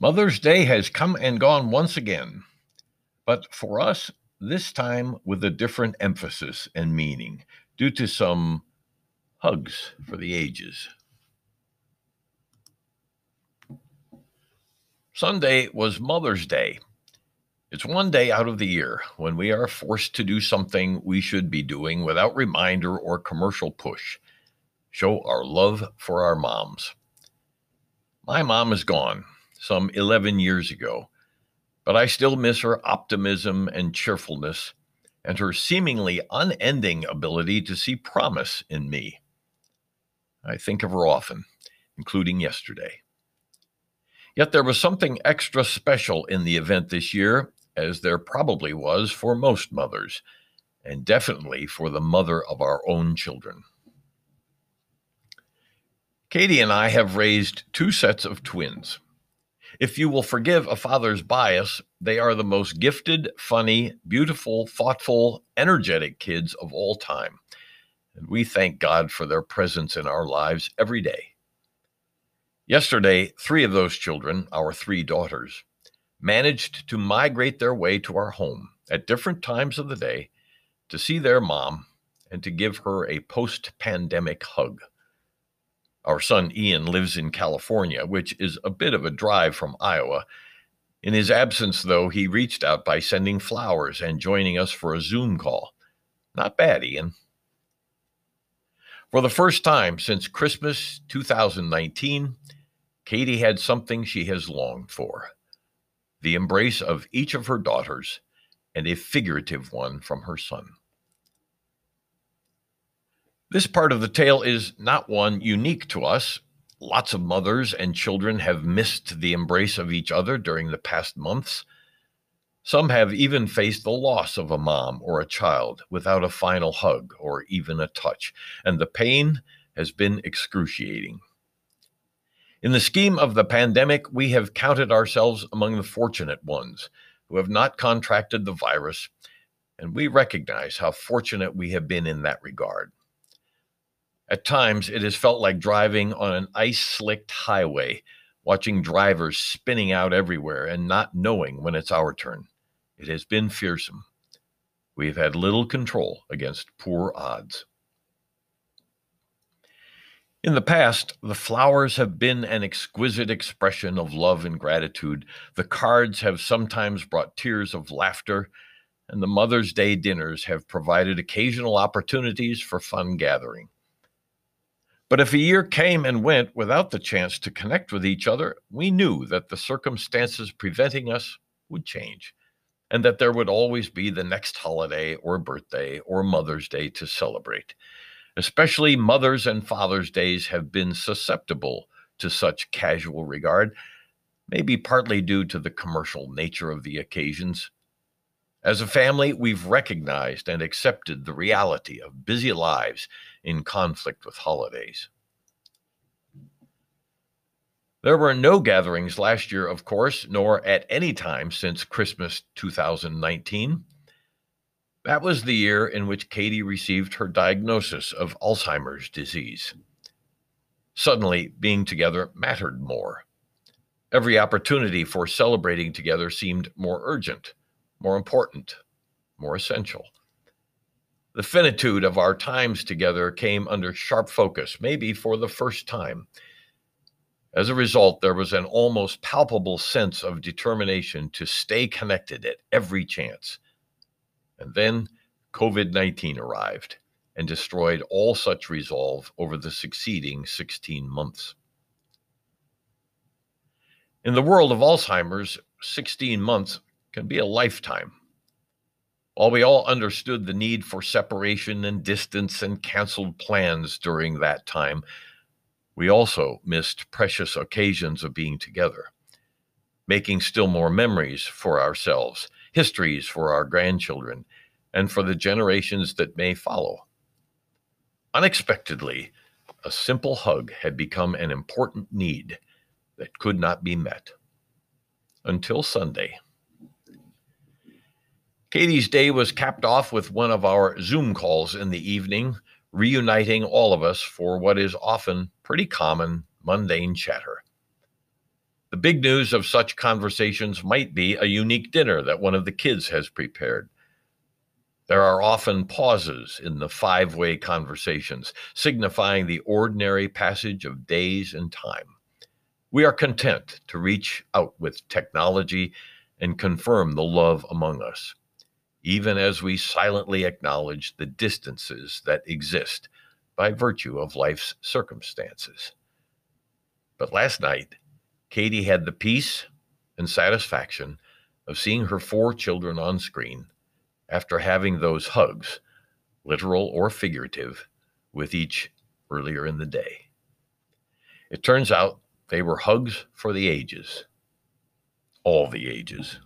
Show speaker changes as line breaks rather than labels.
Mother's Day has come and gone once again, but for us, this time with a different emphasis and meaning due to some hugs for the ages. Sunday was Mother's Day. It's one day out of the year when we are forced to do something we should be doing without reminder or commercial push. Show our love for our moms. My mom is gone some 11 years ago, but I still miss her optimism and cheerfulness and her seemingly unending ability to see promise in me. I think of her often, including yesterday. Yet there was something extra special in the event this year, as there probably was for most mothers, and definitely for the mother of our own children. Katie and I have raised two sets of twins. If you will forgive a father's bias, they are the most gifted, funny, beautiful, thoughtful, energetic kids of all time. And we thank God for their presence in our lives every day. Yesterday, three of those children, our three daughters, managed to migrate their way to our home at different times of the day to see their mom and to give her a post pandemic hug. Our son Ian lives in California, which is a bit of a drive from Iowa. In his absence, though, he reached out by sending flowers and joining us for a Zoom call. Not bad, Ian. For the first time since Christmas 2019, Katie had something she has longed for the embrace of each of her daughters and a figurative one from her son. This part of the tale is not one unique to us. Lots of mothers and children have missed the embrace of each other during the past months. Some have even faced the loss of a mom or a child without a final hug or even a touch, and the pain has been excruciating. In the scheme of the pandemic, we have counted ourselves among the fortunate ones who have not contracted the virus, and we recognize how fortunate we have been in that regard. At times, it has felt like driving on an ice slicked highway, watching drivers spinning out everywhere and not knowing when it's our turn. It has been fearsome. We have had little control against poor odds. In the past, the flowers have been an exquisite expression of love and gratitude. The cards have sometimes brought tears of laughter, and the Mother's Day dinners have provided occasional opportunities for fun gathering. But if a year came and went without the chance to connect with each other, we knew that the circumstances preventing us would change, and that there would always be the next holiday or birthday or Mother's Day to celebrate. Especially Mother's and Father's Days have been susceptible to such casual regard, maybe partly due to the commercial nature of the occasions. As a family, we've recognized and accepted the reality of busy lives in conflict with holidays. There were no gatherings last year, of course, nor at any time since Christmas 2019. That was the year in which Katie received her diagnosis of Alzheimer's disease. Suddenly, being together mattered more. Every opportunity for celebrating together seemed more urgent, more important, more essential. The finitude of our times together came under sharp focus, maybe for the first time. As a result, there was an almost palpable sense of determination to stay connected at every chance. And then COVID 19 arrived and destroyed all such resolve over the succeeding 16 months. In the world of Alzheimer's, 16 months can be a lifetime. While we all understood the need for separation and distance and canceled plans during that time, we also missed precious occasions of being together, making still more memories for ourselves, histories for our grandchildren, and for the generations that may follow. Unexpectedly, a simple hug had become an important need that could not be met. Until Sunday. Katie's day was capped off with one of our Zoom calls in the evening, reuniting all of us for what is often pretty common, mundane chatter. The big news of such conversations might be a unique dinner that one of the kids has prepared. There are often pauses in the five way conversations, signifying the ordinary passage of days and time. We are content to reach out with technology and confirm the love among us, even as we silently acknowledge the distances that exist by virtue of life's circumstances. But last night, Katie had the peace and satisfaction of seeing her four children on screen after having those hugs, literal or figurative, with each earlier in the day. It turns out they were hugs for the ages, all the ages.